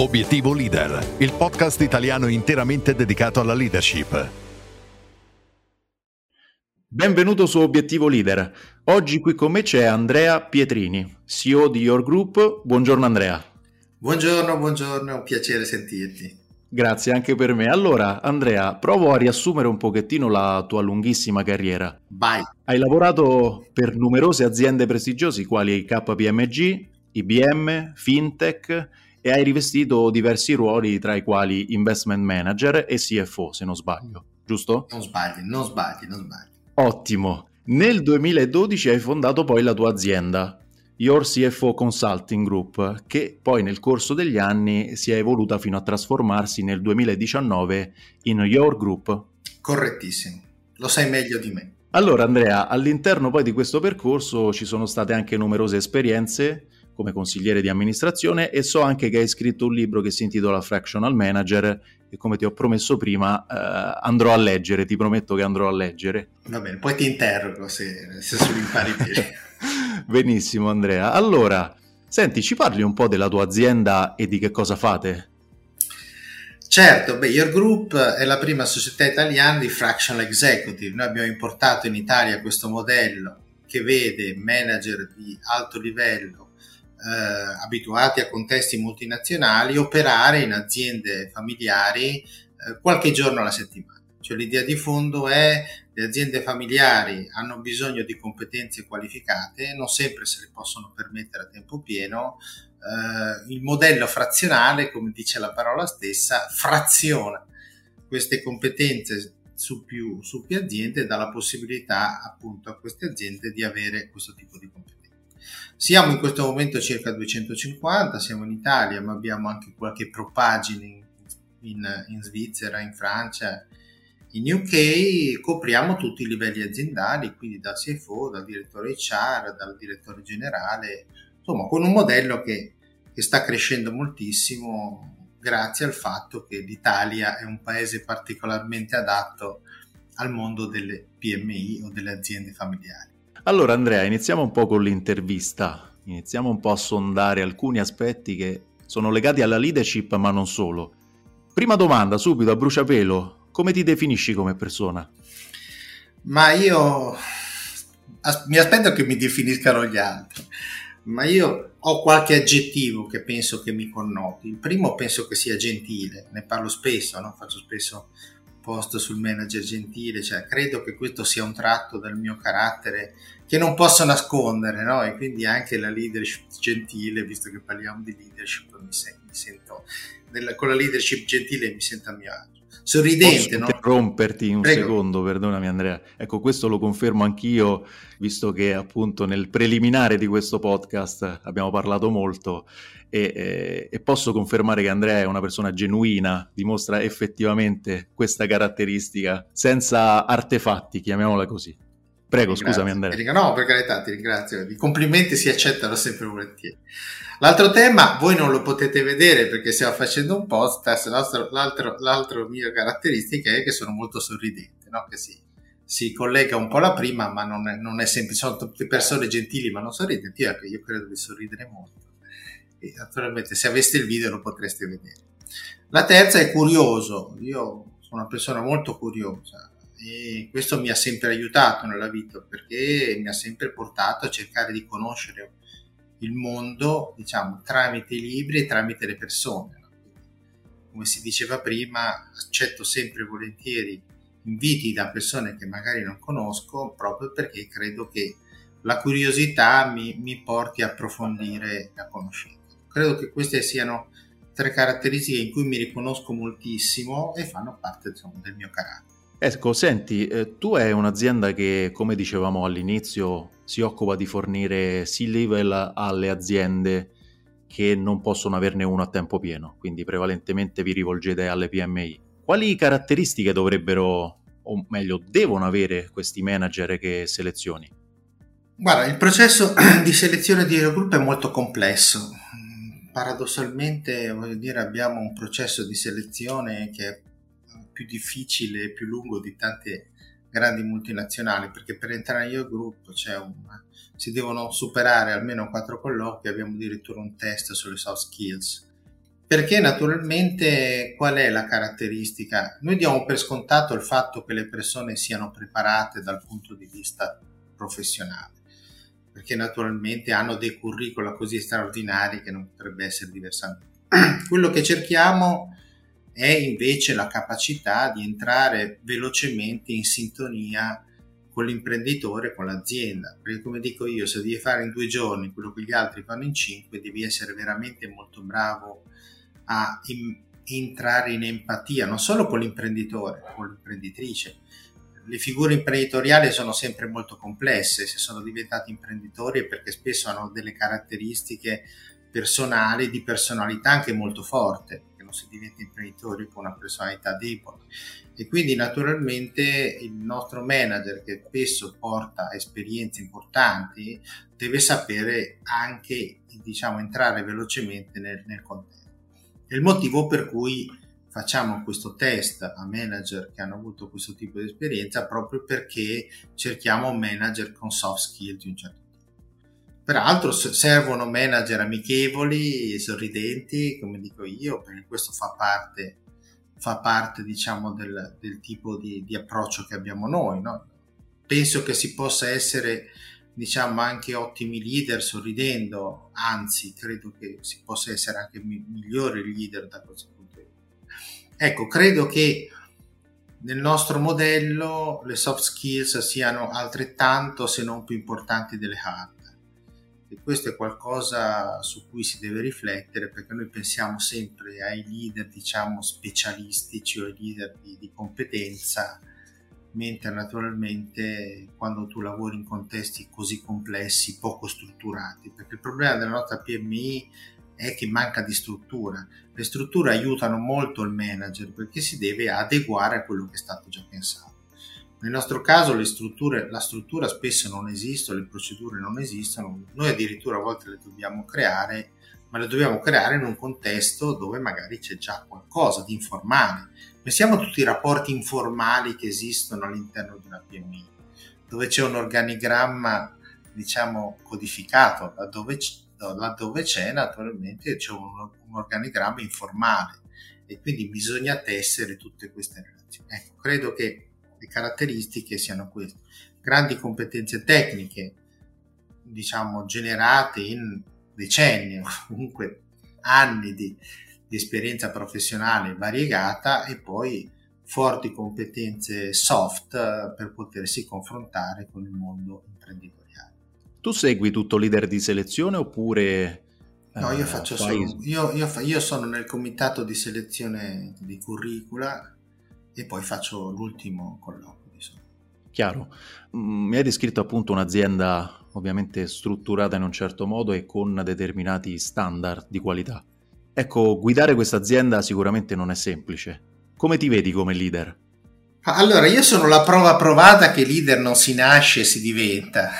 Obiettivo Leader, il podcast italiano interamente dedicato alla leadership. Benvenuto su Obiettivo Leader. Oggi qui con me c'è Andrea Pietrini, CEO di Your Group. Buongiorno Andrea. Buongiorno, buongiorno, è un piacere sentirti. Grazie anche per me. Allora, Andrea, provo a riassumere un pochettino la tua lunghissima carriera. Vai. Hai lavorato per numerose aziende prestigiose quali KPMG, IBM, FinTech e hai rivestito diversi ruoli tra i quali investment manager e CFO, se non sbaglio, giusto? Non sbagli, non sbagli, non sbagli. Ottimo. Nel 2012 hai fondato poi la tua azienda, Your CFO Consulting Group, che poi nel corso degli anni si è evoluta fino a trasformarsi nel 2019 in Your Group. Correttissimo, lo sai meglio di me. Allora Andrea, all'interno poi di questo percorso ci sono state anche numerose esperienze come consigliere di amministrazione e so anche che hai scritto un libro che si intitola Fractional Manager e come ti ho promesso prima eh, andrò a leggere, ti prometto che andrò a leggere. Va bene, poi ti interrogo se, se solo impari bene. Benissimo Andrea. Allora, senti, ci parli un po' della tua azienda e di che cosa fate? Certo, beh, Your Group è la prima società italiana di fractional executive. Noi abbiamo importato in Italia questo modello che vede manager di alto livello eh, abituati a contesti multinazionali operare in aziende familiari eh, qualche giorno alla settimana. Cioè l'idea di fondo è le aziende familiari hanno bisogno di competenze qualificate, non sempre se le possono permettere a tempo pieno. Eh, il modello frazionale, come dice la parola stessa, fraziona queste competenze su più, su più aziende e dà la possibilità appunto a queste aziende di avere questo tipo di competenze. Siamo in questo momento circa 250, siamo in Italia, ma abbiamo anche qualche propagine in, in, in Svizzera, in Francia, in UK, copriamo tutti i livelli aziendali, quindi dal CFO, dal direttore HR, dal direttore generale, insomma con un modello che, che sta crescendo moltissimo grazie al fatto che l'Italia è un paese particolarmente adatto al mondo delle PMI o delle aziende familiari. Allora Andrea, iniziamo un po' con l'intervista, iniziamo un po' a sondare alcuni aspetti che sono legati alla leadership ma non solo. Prima domanda, subito a bruciapelo, come ti definisci come persona? Ma io as- mi aspetto che mi definiscano gli altri, ma io ho qualche aggettivo che penso che mi connoti. Il primo penso che sia gentile, ne parlo spesso, no? faccio spesso post sul manager gentile, cioè credo che questo sia un tratto del mio carattere che non posso nascondere, no? E quindi anche la leadership gentile, visto che parliamo di leadership, mi, sento, mi sento nella, con la leadership gentile mi sento a mio agio. Sorridente, Posso no? interromperti un Prego. secondo, perdonami Andrea. Ecco, questo lo confermo anch'io, visto che appunto nel preliminare di questo podcast abbiamo parlato molto e, e, e posso confermare che Andrea è una persona genuina, dimostra effettivamente questa caratteristica senza artefatti, chiamiamola così. Prego, Ringrazio. scusami Andrea. No, per carità, ti ringrazio. I complimenti si accettano sempre volentieri. L'altro tema, voi non lo potete vedere perché stiamo facendo un podcast, l'altro, l'altro, l'altro mia caratteristica è che sono molto sorridente, no? che si, si collega un po' alla prima, ma non è, non è sempre, sono tutte persone gentili ma non sorridenti, io, io credo di sorridere molto. E naturalmente se aveste il video lo potreste vedere. La terza è curioso, io sono una persona molto curiosa, e questo mi ha sempre aiutato nella vita perché mi ha sempre portato a cercare di conoscere il mondo, diciamo, tramite i libri e tramite le persone. Come si diceva prima, accetto sempre volentieri inviti da persone che magari non conosco proprio perché credo che la curiosità mi, mi porti a approfondire la conoscenza. Credo che queste siano tre caratteristiche in cui mi riconosco moltissimo e fanno parte insomma, del mio carattere. Ecco, senti, eh, tu hai un'azienda che, come dicevamo all'inizio, si occupa di fornire C-level alle aziende che non possono averne uno a tempo pieno, quindi prevalentemente vi rivolgete alle PMI. Quali caratteristiche dovrebbero, o meglio, devono avere questi manager che selezioni? Guarda, il processo di selezione di Eurogroup è molto complesso. Paradossalmente, voglio dire, abbiamo un processo di selezione che è più difficile e più lungo di tante grandi multinazionali perché per entrare in Eurogroup c'è un, si devono superare almeno quattro colloqui abbiamo addirittura un test sulle soft skills Perché naturalmente qual è la caratteristica? Noi diamo per scontato il fatto che le persone siano preparate dal punto di vista professionale, perché naturalmente hanno dei curricula così straordinari che non potrebbe essere diversamente. Quello che cerchiamo è invece la capacità di entrare velocemente in sintonia con l'imprenditore, con l'azienda. Perché come dico io, se devi fare in due giorni quello che gli altri fanno in cinque, devi essere veramente molto bravo a in, entrare in empatia, non solo con l'imprenditore, con l'imprenditrice. Le figure imprenditoriali sono sempre molto complesse, se sono diventati imprenditori è perché spesso hanno delle caratteristiche personali, di personalità anche molto forte, non si diventa imprenditori con una personalità debole. E quindi naturalmente il nostro manager che spesso porta esperienze importanti deve sapere anche diciamo, entrare velocemente nel, nel contesto. È il motivo per cui facciamo questo test a manager che hanno avuto questo tipo di esperienza proprio perché cerchiamo manager con soft skill di un certo. Peraltro servono manager amichevoli, sorridenti, come dico io, perché questo fa parte, fa parte diciamo, del, del tipo di, di, approccio che abbiamo noi. No? Penso che si possa essere diciamo anche ottimi leader sorridendo, anzi credo che si possa essere anche migliori leader da questo punto di vista. Ecco, credo che nel nostro modello le soft skills siano altrettanto se non più importanti delle hard e questo è qualcosa su cui si deve riflettere perché noi pensiamo sempre ai leader diciamo specialistici o ai leader di, di competenza mentre naturalmente quando tu lavori in contesti così complessi, poco strutturati, perché il problema della nostra PMI è che manca di struttura. Le strutture aiutano molto il manager perché si deve adeguare a quello che è stato già pensato. Nel nostro caso la struttura spesso non esiste, le procedure non esistono, noi addirittura a volte le dobbiamo creare, ma le dobbiamo creare in un contesto dove magari c'è già qualcosa di informale. Pensiamo a tutti i rapporti informali che esistono all'interno di una PMI, dove c'è un organigramma, diciamo, codificato, laddove, laddove c'è naturalmente c'è un, un organigramma informale. E quindi bisogna tessere tutte queste relazioni. Ecco, credo che le caratteristiche siano queste. Grandi competenze tecniche, diciamo, generate in decenni o comunque anni di, di esperienza professionale variegata e poi forti competenze soft per potersi confrontare con il mondo imprenditoriale. Tu segui tutto leader di selezione oppure... No, io, eh, faccio solo, io, io, io sono nel comitato di selezione di curricula e poi faccio l'ultimo colloquio. Chiaro. Mm, mi hai descritto appunto un'azienda ovviamente strutturata in un certo modo e con determinati standard di qualità. Ecco, guidare questa azienda sicuramente non è semplice. Come ti vedi come leader? Allora, io sono la prova provata che leader non si nasce, si diventa.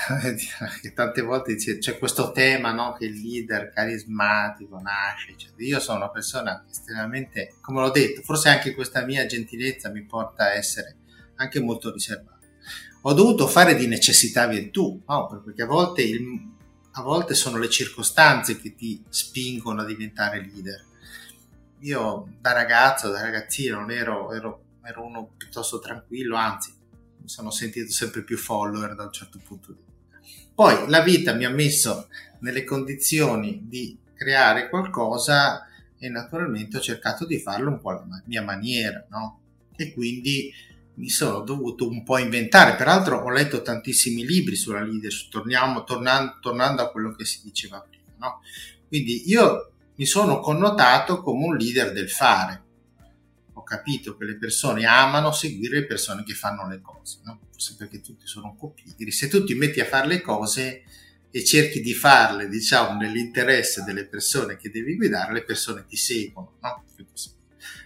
Tante volte c'è questo tema, no? Che il leader carismatico nasce. Cioè, io sono una persona estremamente, come l'ho detto, forse anche questa mia gentilezza mi porta a essere anche molto riservato. Ho dovuto fare di necessità virtù, no? Perché a volte il, a volte sono le circostanze che ti spingono a diventare leader. Io da ragazzo, da ragazzino, ero, ero, ero uno piuttosto tranquillo, anzi mi sono sentito sempre più follower da un certo punto di vista. Poi la vita mi ha messo nelle condizioni di creare qualcosa e naturalmente ho cercato di farlo un po' alla mia maniera, no? E quindi mi sono dovuto un po' inventare. Peraltro ho letto tantissimi libri sulla leadership, torniamo, tornando, tornando a quello che si diceva prima. No? Quindi io mi sono connotato come un leader del fare. Capito che le persone amano seguire le persone che fanno le cose, no? forse perché tutti sono un po' pigri. Se tu ti metti a fare le cose e cerchi di farle, diciamo, nell'interesse delle persone che devi guidare, le persone ti seguono. No?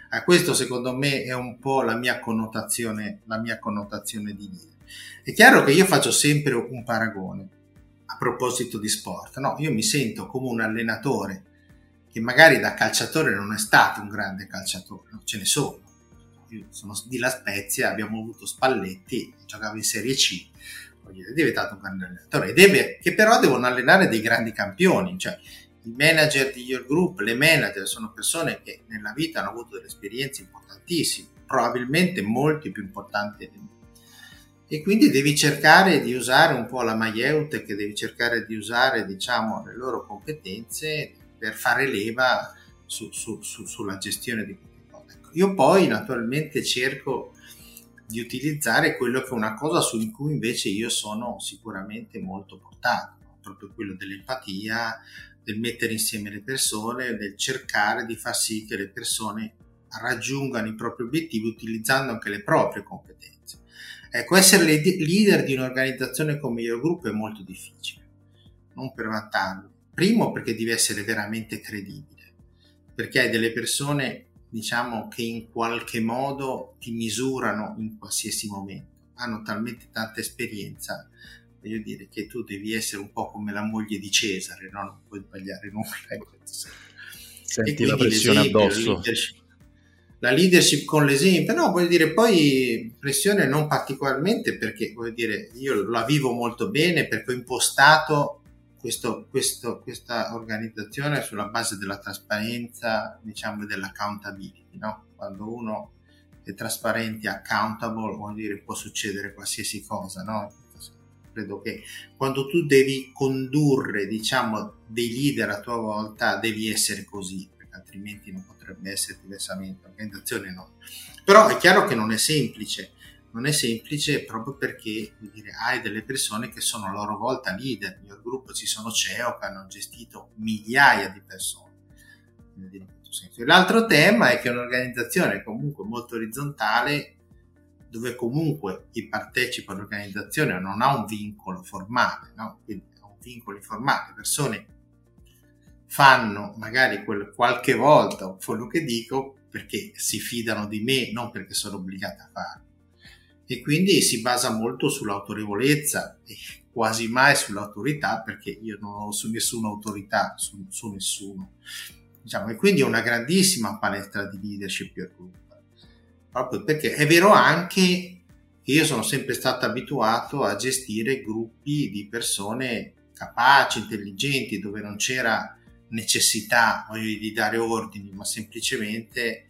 A questo secondo me è un po' la mia connotazione, la mia connotazione di leader. È chiaro che io faccio sempre un paragone a proposito di sport. No, io mi sento come un allenatore che magari da calciatore non è stato un grande calciatore, no? ce ne sono. Io sono di La Spezia, abbiamo avuto Spalletti, giocava in Serie C, è diventato un grande allenatore, deve, che però devono allenare dei grandi campioni, cioè i manager di Your Group, le manager sono persone che nella vita hanno avuto delle esperienze importantissime, probabilmente molti più importanti di me. E quindi devi cercare di usare un po' la Maieute, che devi cercare di usare, diciamo, le loro competenze per fare leva su, su, su, sulla gestione di queste cose. Ecco. Io poi naturalmente cerco di utilizzare quello che è una cosa su cui invece io sono sicuramente molto portato, proprio quello dell'empatia, del mettere insieme le persone, del cercare di far sì che le persone raggiungano i propri obiettivi utilizzando anche le proprie competenze. Ecco, essere leader di un'organizzazione come Your Group è molto difficile, non per vantarlo. Primo perché devi essere veramente credibile, perché hai delle persone, diciamo, che in qualche modo ti misurano in qualsiasi momento, hanno talmente tanta esperienza voglio dire che tu devi essere un po' come la moglie di Cesare, no? non puoi sbagliare nulla. Senti la pressione addosso. Leadership, la leadership, con l'esempio, no, voglio dire, poi pressione non particolarmente perché, voglio dire, io la vivo molto bene perché ho impostato questo, questo, questa organizzazione sulla base della trasparenza, diciamo, e dell'accountability, no? Quando uno è trasparente, accountable, vuol dire può succedere qualsiasi cosa, no? credo che quando tu devi condurre, diciamo, dei leader a tua volta, devi essere così, perché altrimenti non potrebbe essere diversamente, l'organizzazione no. Però è chiaro che non è semplice, non è semplice proprio perché dire, hai delle persone che sono a loro volta leader, nel gruppo ci sono CEO che hanno gestito migliaia di persone. L'altro tema è che un'organizzazione comunque molto orizzontale dove comunque chi partecipa all'organizzazione non ha un vincolo formale, no? quindi ha un vincolo informale, le persone fanno magari quel, qualche volta quello che dico perché si fidano di me, non perché sono obbligate a farlo. E quindi si basa molto sull'autorevolezza e quasi mai sull'autorità perché io non ho su nessuna autorità su, su nessuno. Diciamo, e quindi è una grandissima palestra di leadership per gruppo proprio perché è vero anche che io sono sempre stato abituato a gestire gruppi di persone capaci, intelligenti, dove non c'era necessità voglio, di dare ordini, ma semplicemente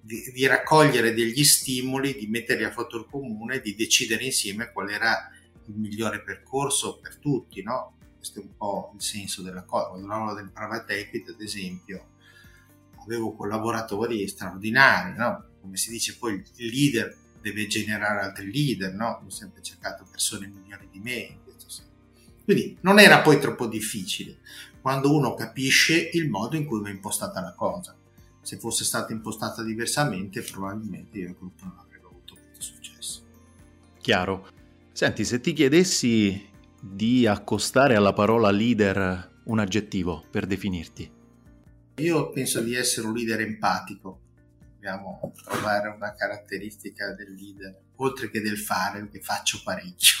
di, di, raccogliere degli stimoli, di metterli a fattor comune, di decidere insieme qual era il migliore percorso per tutti, no? Questo è un po' il senso della cosa. Quando lavoravo del private equity, ad esempio, avevo collaboratori straordinari, no? come si dice poi il leader deve generare altri leader, no? Ho sempre cercato persone migliori di me. Quindi non era poi troppo difficile quando uno capisce il modo in cui va impostata la cosa. Se fosse stata impostata diversamente, probabilmente io il gruppo non avrebbe avuto questo successo. Chiaro. Senti, se ti chiedessi di accostare alla parola leader un aggettivo per definirti. Io penso di essere un leader empatico dobbiamo trovare una caratteristica del leader, oltre che del fare, che faccio parecchio.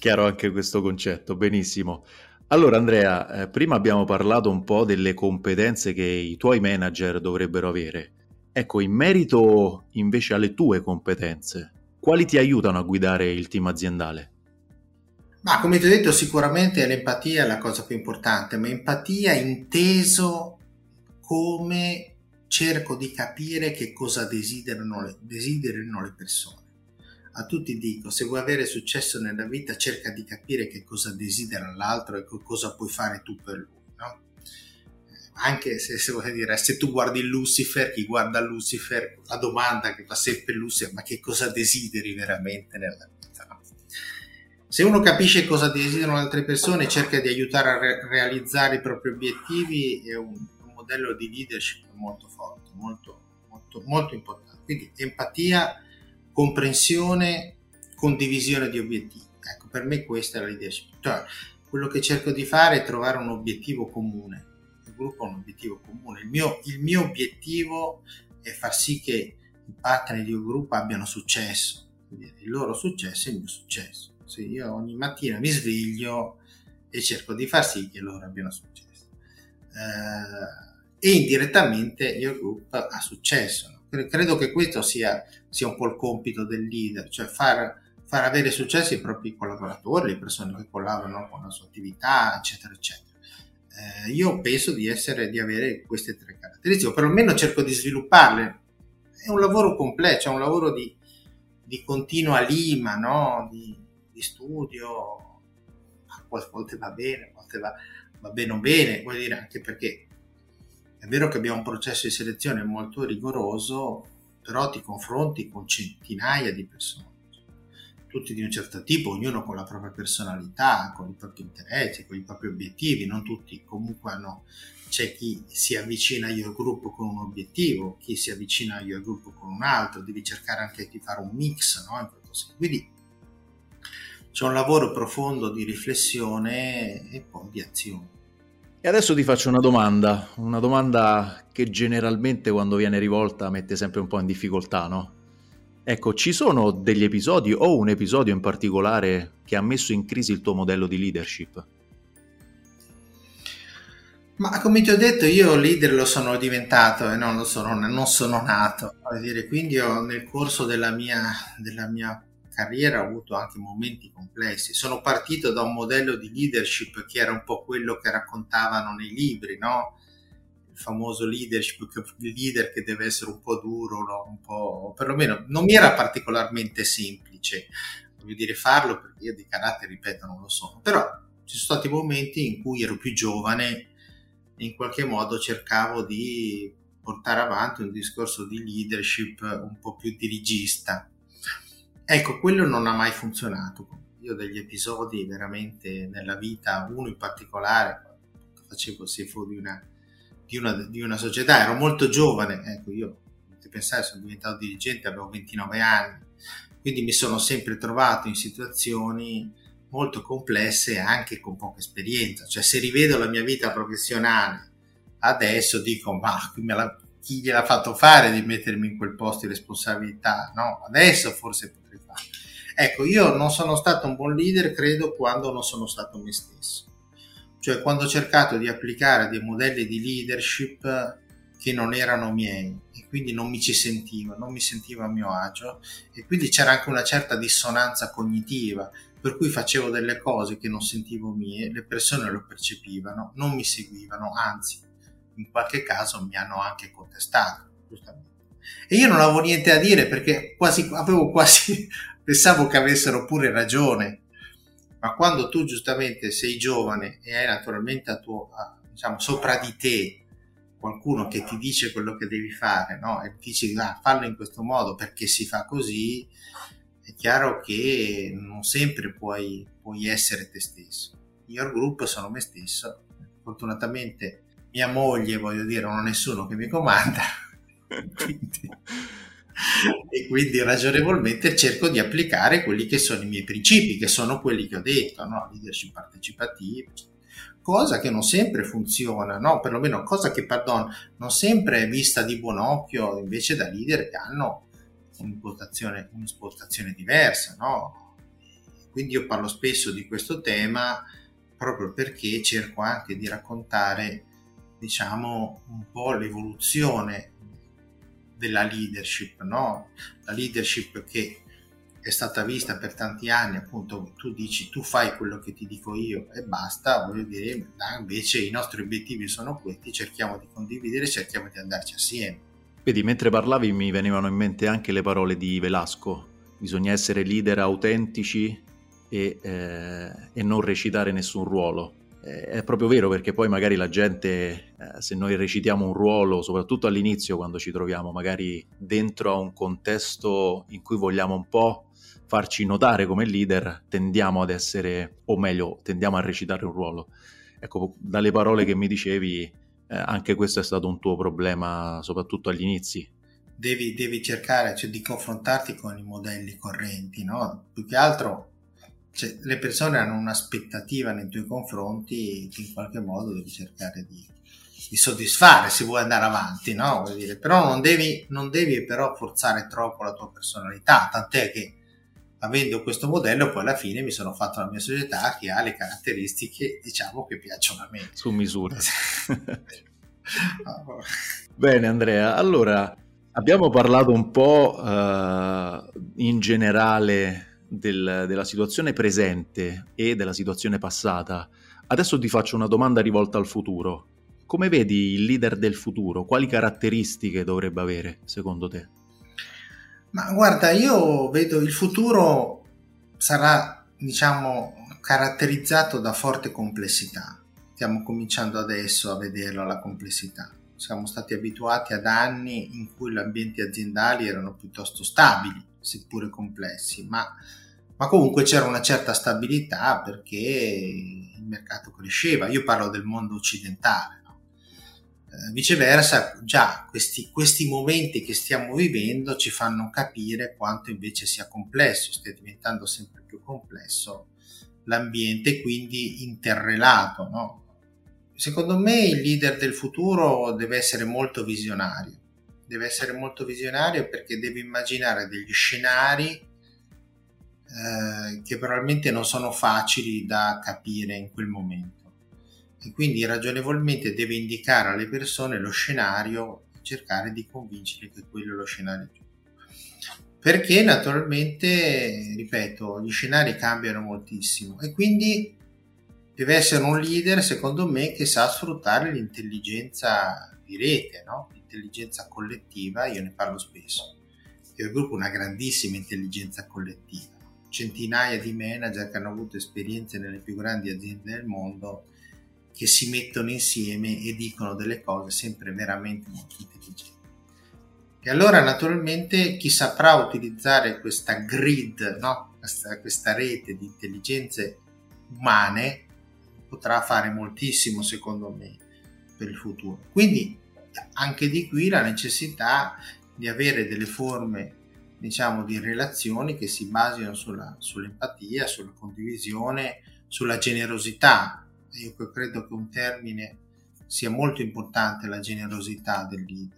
Chiaro anche questo concetto, benissimo. Allora Andrea, eh, prima abbiamo parlato un po' delle competenze che i tuoi manager dovrebbero avere. Ecco, in merito invece alle tue competenze, quali ti aiutano a guidare il team aziendale? Ma come ti ho detto, sicuramente l'empatia è la cosa più importante, ma empatia inteso come cerco di capire che cosa desiderano desiderano le persone. A tutti dico, se vuoi avere successo nella vita, cerca di capire che cosa desidera l'altro e cosa puoi fare tu per lui. No? Eh, anche se, se, dire, se tu guardi Lucifer, chi guarda Lucifer, la domanda che fa sempre Lucifer, ma che cosa desideri veramente nella vita? No? Se uno capisce cosa desiderano altre persone cerca di aiutare a re- realizzare i propri obiettivi, è un, modello di leadership molto forte, molto, molto, molto importante. Quindi empatia, comprensione, condivisione di obiettivi. Ecco, per me questa è la leadership. Cioè, quello che cerco di fare è trovare un obiettivo comune. Il gruppo ha un obiettivo comune. Il mio, il mio obiettivo è far sì che i partner di un gruppo abbiano successo. Il loro successo è il mio successo. Se io ogni mattina mi sveglio e cerco di far sì che loro abbiano successo. Eh, e indirettamente Your Group ha successo. Credo che questo sia, sia, un po' il compito del leader, cioè far, far avere successo i propri collaboratori, le persone che collaborano con la sua attività, eccetera, eccetera. Eh, io penso di, essere, di avere queste tre caratteristiche, o perlomeno cerco di svilupparle. È un lavoro complesso, è un lavoro di, di continua lima, no? di, di studio, a volte va bene, a volte va, va bene o bene, vuol dire anche perché è vero che abbiamo un processo di selezione molto rigoroso, però ti confronti con centinaia di persone, tutti di un certo tipo, ognuno con la propria personalità, con i propri interessi, con i propri obiettivi, non tutti comunque hanno, c'è chi si avvicina a your group con un obiettivo, chi si avvicina a your group con un altro, devi cercare anche di fare un mix, no? Quindi c'è un lavoro profondo di riflessione e poi di azione. Adesso ti faccio una domanda, una domanda che generalmente quando viene rivolta mette sempre un po' in difficoltà, no? Ecco, ci sono degli episodi o un episodio in particolare che ha messo in crisi il tuo modello di leadership? Ma come ti ho detto, io leader lo sono diventato e non, sono, non sono nato. Dire, quindi io, nel corso della mia, della mia carriera ho avuto anche momenti complessi. Sono partito da un modello di leadership che era un po' quello che raccontavano nei libri, no? Il famoso leadership, il leader che deve essere un po' duro, no? un po', perlomeno non mi era particolarmente semplice, voglio dire, farlo perché io di carattere, ripeto, non lo sono. Però ci sono stati momenti in cui ero più giovane e in qualche modo cercavo di portare avanti un discorso di leadership un po' più dirigista Ecco, quello non ha mai funzionato. Io degli episodi veramente nella vita, uno in particolare, facevo il CFO di una, di una, di una società, ero molto giovane, ecco, io, potete pensare, sono diventato dirigente, avevo 29 anni, quindi mi sono sempre trovato in situazioni molto complesse anche con poca esperienza. Cioè, se rivedo la mia vita professionale adesso, dico, ma chi gliel'ha fatto fare di mettermi in quel posto di responsabilità? No, adesso forse Ecco, io non sono stato un buon leader, credo, quando non sono stato me stesso. Cioè, quando ho cercato di applicare dei modelli di leadership che non erano miei e quindi non mi ci sentivo, non mi sentivo a mio agio e quindi c'era anche una certa dissonanza cognitiva, per cui facevo delle cose che non sentivo mie, le persone lo percepivano, non mi seguivano, anzi, in qualche caso mi hanno anche contestato, giustamente. E io non avevo niente da dire perché quasi, avevo quasi, pensavo che avessero pure ragione. Ma quando tu giustamente sei giovane e hai naturalmente a tuo, a, diciamo, sopra di te qualcuno che ti dice quello che devi fare, no? E ti dice, ah, fallo in questo modo perché si fa così, è chiaro che non sempre puoi, puoi essere te stesso. Io al gruppo sono me stesso, fortunatamente mia moglie, voglio dire, non ho nessuno che mi comanda, quindi, e quindi ragionevolmente cerco di applicare quelli che sono i miei principi, che sono quelli che ho detto, no? leadership partecipativa, cosa che non sempre funziona, no? perlomeno cosa che, pardon, non sempre è vista di buon occhio invece da leader che hanno un'impostazione, un'impostazione diversa. No? Quindi io parlo spesso di questo tema proprio perché cerco anche di raccontare diciamo un po' l'evoluzione della leadership, no? La leadership che è stata vista per tanti anni, appunto, tu dici tu fai quello che ti dico io e basta, voglio dire, invece i nostri obiettivi sono questi, cerchiamo di condividere, cerchiamo di andarci assieme. Vedi, mentre parlavi mi venivano in mente anche le parole di Velasco, bisogna essere leader autentici e, eh, e non recitare nessun ruolo è proprio vero perché poi magari la gente, eh, se noi recitiamo un ruolo, soprattutto all'inizio quando ci troviamo magari dentro a un contesto in cui vogliamo un po' farci notare come leader, tendiamo ad essere, o meglio, tendiamo a recitare un ruolo. Ecco, dalle parole che mi dicevi, eh, anche questo è stato un tuo problema, soprattutto agli inizi. Devi, devi cercare cioè, di confrontarti con i modelli correnti, no? Più che altro cioè, le persone hanno un'aspettativa nei tuoi confronti che in qualche modo devi cercare di, di soddisfare se vuoi andare avanti, no? Però non devi, non devi però forzare troppo la tua personalità, tant'è che avendo questo modello poi alla fine mi sono fatto la mia società che ha le caratteristiche diciamo che piacciono a me. Su misura. Bene Andrea, allora abbiamo parlato un po' uh, in generale del, della situazione presente e della situazione passata, adesso ti faccio una domanda rivolta al futuro. Come vedi il leader del futuro? Quali caratteristiche dovrebbe avere, secondo te? Ma guarda, io vedo il futuro sarà, diciamo, caratterizzato da forte complessità. Stiamo cominciando adesso a vederlo la complessità. Siamo stati abituati ad anni in cui gli ambienti aziendali erano piuttosto stabili, seppure complessi, ma, ma comunque c'era una certa stabilità perché il mercato cresceva. Io parlo del mondo occidentale eh, viceversa, già questi, questi momenti che stiamo vivendo ci fanno capire quanto invece sia complesso, stia diventando sempre più complesso l'ambiente, quindi interrelato. No? Secondo me il leader del futuro deve essere molto visionario, deve essere molto visionario perché deve immaginare degli scenari eh, che probabilmente non sono facili da capire in quel momento e quindi ragionevolmente deve indicare alle persone lo scenario e cercare di convincere che quello è lo scenario giusto. Perché naturalmente, ripeto, gli scenari cambiano moltissimo e quindi deve essere un leader, secondo me, che sa sfruttare l'intelligenza di rete, no? L'intelligenza collettiva, io ne parlo spesso. Io il gruppo una grandissima intelligenza collettiva, centinaia di manager che hanno avuto esperienze nelle più grandi aziende del mondo che si mettono insieme e dicono delle cose sempre veramente molto intelligenti. E allora naturalmente chi saprà utilizzare questa grid, no? questa, questa rete di intelligenze umane, potrà fare moltissimo secondo me per il futuro. Quindi anche di qui la necessità di avere delle forme diciamo di relazioni che si basino sulla, sull'empatia, sulla condivisione, sulla generosità, io credo che un termine sia molto importante la generosità del leader.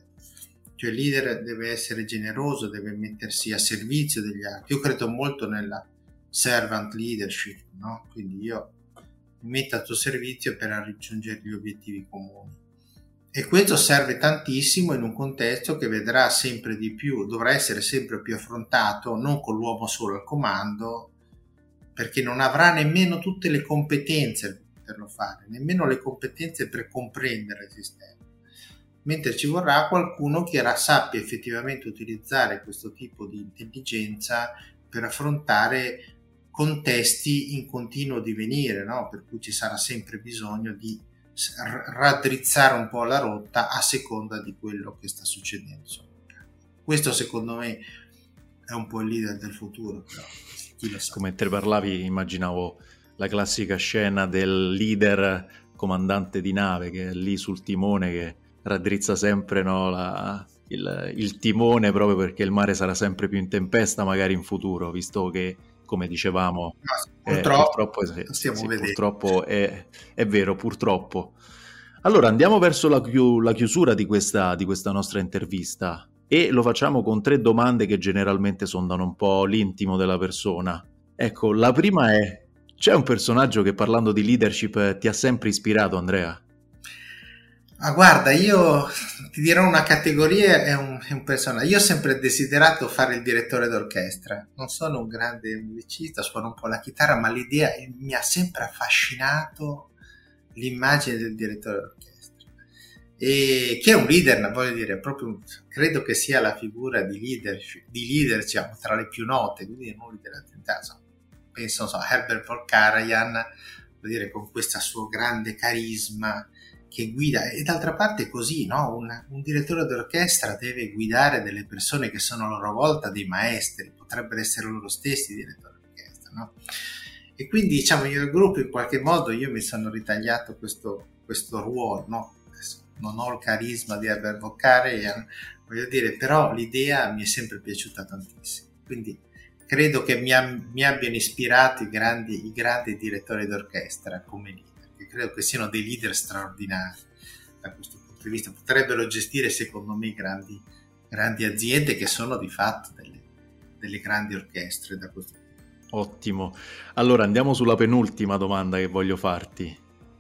Cioè il leader deve essere generoso, deve mettersi a servizio degli altri. Io credo molto nella servant leadership, no? Quindi io mi metto a tuo servizio per raggiungere gli obiettivi comuni. E questo serve tantissimo in un contesto che vedrà sempre di più, dovrà essere sempre più affrontato non con l'uomo solo al comando, perché non avrà nemmeno tutte le competenze poterlo fare, nemmeno le competenze per comprendere il sistema. Mentre ci vorrà qualcuno che sappia effettivamente utilizzare questo tipo di intelligenza per affrontare contesti in continuo divenire, no? per cui ci sarà sempre bisogno di raddrizzare un po' la rotta a seconda di quello che sta succedendo. Questo secondo me è un po' il leader del futuro, però chi lo sa. Come te parlavi immaginavo la classica scena del leader comandante di nave che è lì sul timone che raddrizza sempre no, la, il, il, timone proprio perché il mare sarà sempre più in tempesta magari in futuro, visto che come dicevamo no, purtroppo, eh, purtroppo, sì, purtroppo è, è, vero, purtroppo. Allora andiamo verso la, chiu- la chiusura di questa, di questa nostra intervista e lo facciamo con tre domande che generalmente sondano un po' l'intimo della persona. Ecco, la prima è c'è un personaggio che parlando di leadership ti ha sempre ispirato, Andrea? Ah, guarda, io ti dirò una categoria e un, un, personaggio. Io ho sempre desiderato fare il direttore d'orchestra. Non sono un grande musicista, suono un po' la chitarra, ma l'idea mi ha sempre affascinato l'immagine del direttore d'orchestra. E che è un leader, voglio dire, proprio credo che sia la figura di leadership, di leader diciamo, tra le più note, quindi non leader attentato, insomma penso so, a Herbert von Karajan, dire, con questo suo grande carisma che guida, e d'altra parte è così, no? un, un, direttore d'orchestra deve guidare delle persone che sono a loro volta dei maestri, potrebbero essere loro stessi direttori d'orchestra, no? E quindi diciamo io il gruppo in qualche modo io mi sono ritagliato questo, questo ruolo, no? non ho il carisma di Herbert von Karajan, voglio dire, però l'idea mi è sempre piaciuta tantissimo. Quindi credo che mi, mi abbiano ispirato i grandi, i grandi, direttori d'orchestra come che credo che siano dei leader straordinari da questo punto di vista. Potrebbero gestire, secondo me, grandi, grandi aziende che sono di fatto delle, delle grandi orchestre da questo punto di vista. Ottimo. Allora andiamo sulla penultima domanda che voglio farti.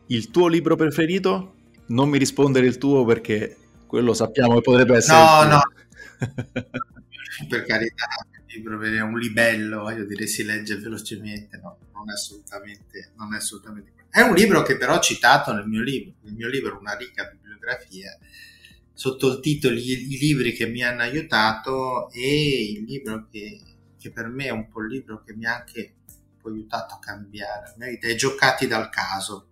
Il tuo libro preferito? Non mi rispondere il tuo perché quello sappiamo che potrebbe essere... No, no. per carità libro è un libello, voglio dire, si legge velocemente, no, non è assolutamente, non è assolutamente È un libro che però ho citato nel mio libro, nel mio libro una ricca bibliografia, sotto il titolo I, libri che mi hanno aiutato e il libro che, che per me è un po' il libro che mi ha anche aiutato a cambiare la mia vita, è Giocati dal caso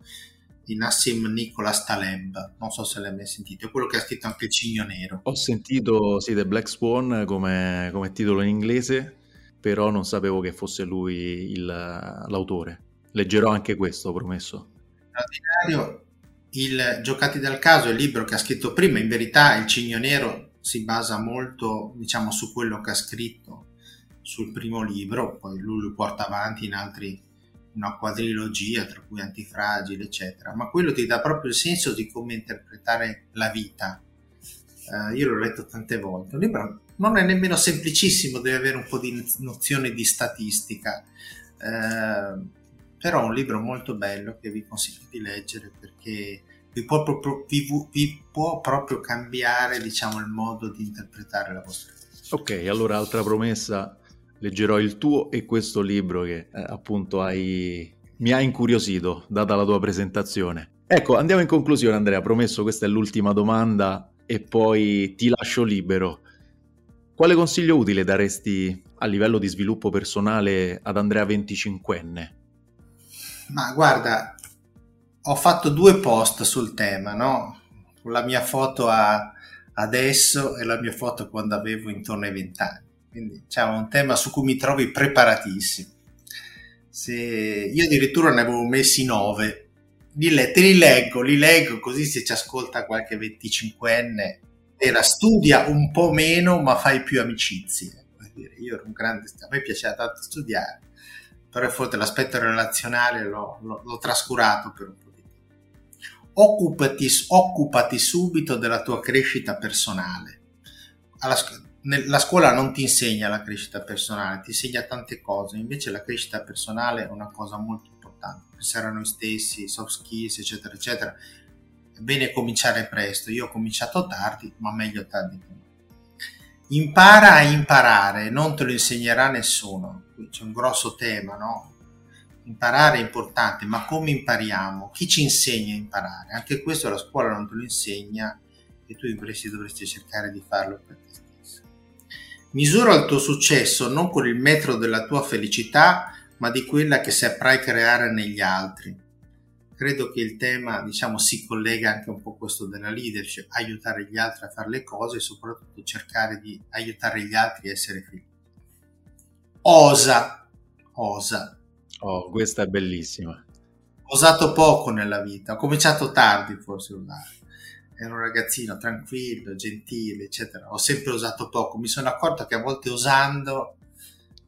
di Nassim Nicholas Taleb, non so se l'hai mai sentito, è quello che ha scritto anche Cigno Nero. Ho sentito sì, The Black Swan come, come titolo in inglese, però non sapevo che fosse lui il, l'autore. Leggerò anche questo, promesso. Straordinario. Il Giocati dal caso il libro che ha scritto prima, in verità il Cigno Nero si basa molto diciamo, su quello che ha scritto sul primo libro, poi lui lo porta avanti in altri una quadrilogia, tra cui Antifragile, eccetera, ma quello ti dà proprio il senso di come interpretare la vita. Uh, io l'ho letto tante volte. Un libro non è nemmeno semplicissimo, deve avere un po' di nozione di statistica, uh, però è un libro molto bello che vi consiglio di leggere perché vi può proprio, vi, vi può proprio cambiare diciamo, il modo di interpretare la vostra vita. Ok, allora altra promessa leggerò il tuo e questo libro che eh, appunto hai... mi ha incuriosito data la tua presentazione. Ecco, andiamo in conclusione Andrea, promesso questa è l'ultima domanda e poi ti lascio libero. Quale consiglio utile daresti a livello di sviluppo personale ad Andrea 25enne? Ma guarda, ho fatto due post sul tema, no? La mia foto a adesso e la mia foto quando avevo intorno ai 20 anni quindi c'è un tema su cui mi trovi preparatissimo. Se io addirittura ne avevo messi nove, li, le, te li leggo, li leggo così se ci ascolta qualche 25enne, era studia un po' meno ma fai più amicizie. Io ero un grande, a me piaceva tanto studiare, però forse l'aspetto relazionale l'ho, l'ho, l'ho trascurato per un po' di tempo. Occupati, occupati subito della tua crescita personale. Alla, la scuola non ti insegna la crescita personale, ti insegna tante cose, invece la crescita personale è una cosa molto importante, pensare a noi stessi, soft skills, eccetera, eccetera. È bene cominciare presto, io ho cominciato tardi, ma meglio tardi che mai. Impara a imparare, non te lo insegnerà nessuno, qui c'è un grosso tema, no? Imparare è importante, ma come impariamo? Chi ci insegna a imparare? Anche questo la scuola non te lo insegna e tu dovresti, dovresti cercare di farlo per te Misura il tuo successo non con il metro della tua felicità, ma di quella che saprai creare negli altri. Credo che il tema, diciamo, si collega anche un po' a questo della leadership, aiutare gli altri a fare le cose e soprattutto cercare di aiutare gli altri a essere felici. Osa, osa. Oh, questa è bellissima. Ho usato poco nella vita, ho cominciato tardi forse a usare ero un ragazzino tranquillo, gentile, eccetera. Ho sempre usato poco. Mi sono accorto che a volte usando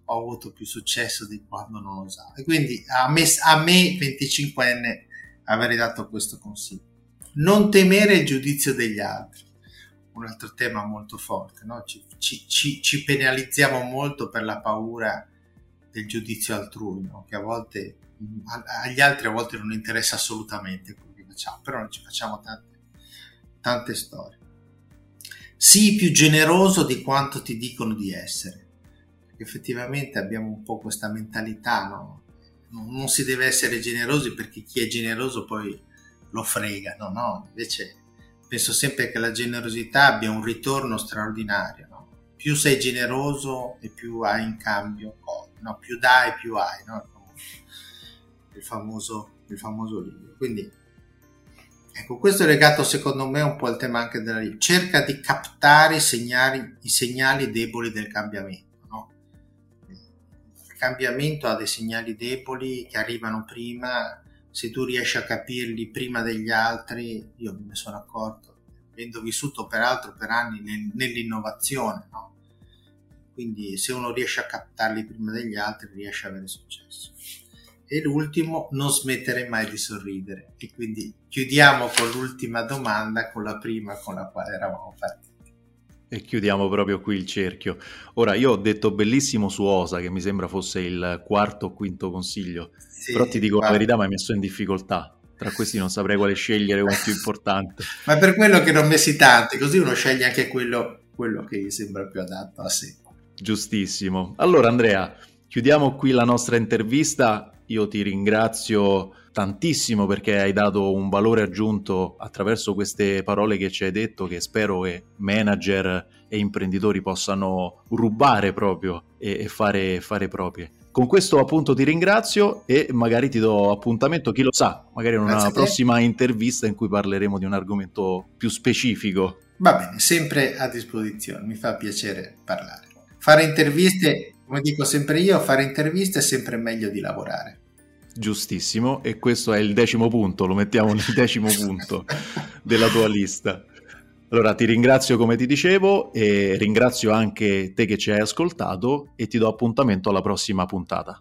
ho avuto più successo di quando non usavo. E quindi a me, a me 25enne, avrei dato questo consiglio. Non temere il giudizio degli altri. Un altro tema molto forte, no? ci, ci, ci, penalizziamo molto per la paura del giudizio altrui, no? che a volte agli altri a volte non interessa assolutamente quello che facciamo, però noi ci facciamo tanti tante storie. Sii più generoso di quanto ti dicono di essere. Perché effettivamente abbiamo un po' questa mentalità, no? Non si deve essere generosi perché chi è generoso poi lo frega, no? no? Invece penso sempre che la generosità abbia un ritorno straordinario, no? Più sei generoso e più hai in cambio no? Più dai più hai, no? Il famoso, il famoso libro. Quindi Ecco, questo è legato secondo me un po' al tema anche della libra. Cerca di captare i segnali, i segnali deboli del cambiamento. Cambiamento ha dei segnali deboli che arrivano prima, se tu riesci a capirli prima degli altri, io me ne sono accorto, avendo vissuto peraltro per anni nel, nell'innovazione, no? quindi se uno riesce a captarli prima degli altri riesce ad avere successo. E l'ultimo non smettere mai di sorridere. E quindi chiudiamo con l'ultima domanda con la prima con la quale eravamo partiti e chiudiamo proprio qui il cerchio ora io ho detto bellissimo su Osa che mi sembra fosse il quarto o quinto consiglio sì, però ti dico guarda. la verità mi hai messo in difficoltà tra questi non saprei quale scegliere come più importante ma per quello che non messi tanti così uno sceglie anche quello, quello che gli sembra più adatto a sé Giustissimo. Allora Andrea, chiudiamo qui la nostra intervista. Io ti ringrazio tantissimo perché hai dato un valore aggiunto attraverso queste parole che ci hai detto che spero che manager e imprenditori possano rubare proprio e, fare, fare proprie. Con questo appunto ti ringrazio e magari ti do appuntamento, chi lo sa, magari in una prossima intervista in cui parleremo di un argomento più specifico. Va bene, sempre a disposizione, mi fa piacere parlare. Fare interviste, come dico sempre io, fare interviste è sempre meglio di lavorare. Giustissimo, e questo è il decimo punto, lo mettiamo nel decimo punto della tua lista. Allora ti ringrazio come ti dicevo e ringrazio anche te che ci hai ascoltato e ti do appuntamento alla prossima puntata.